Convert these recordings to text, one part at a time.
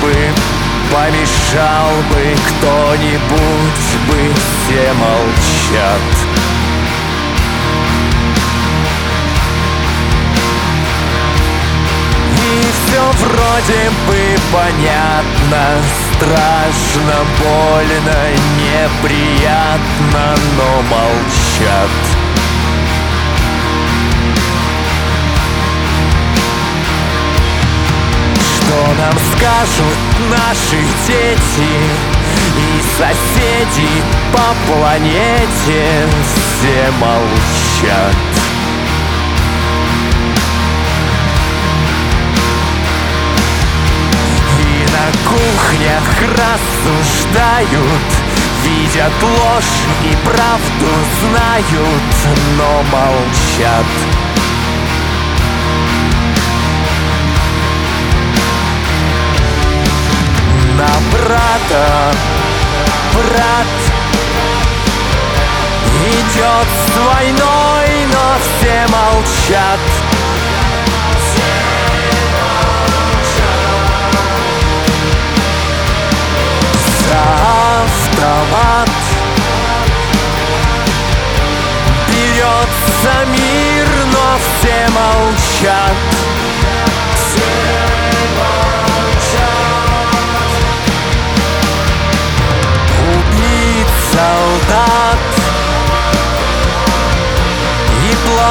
бы Помешал бы кто-нибудь бы Все молчат. И все вроде бы понятно. Страшно, больно, неприятно Но молчат скажут наши дети И соседи по планете. Все молчат. И на кухнях рассуждают Видят ложь и правду знают Но молчат брата Брат идет с войной, но все молчат. За автомат Берется мир, но все молчат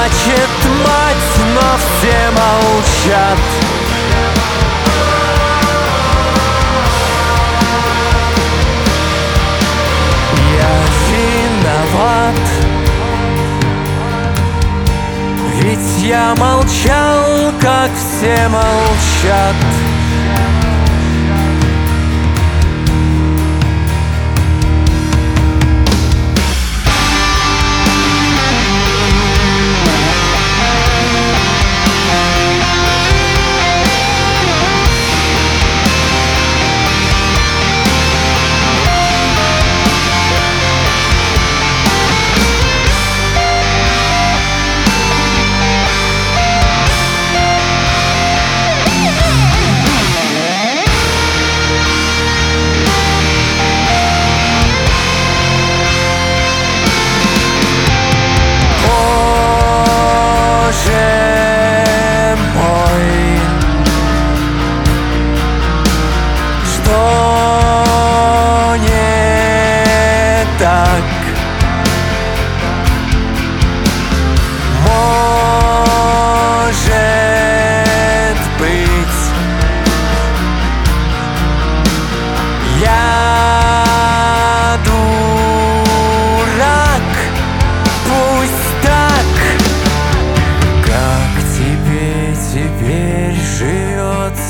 плачет мать, но все молчат. Я виноват. Ведь я молчал, как все молчат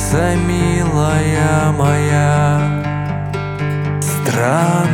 солнце, милая моя, страна.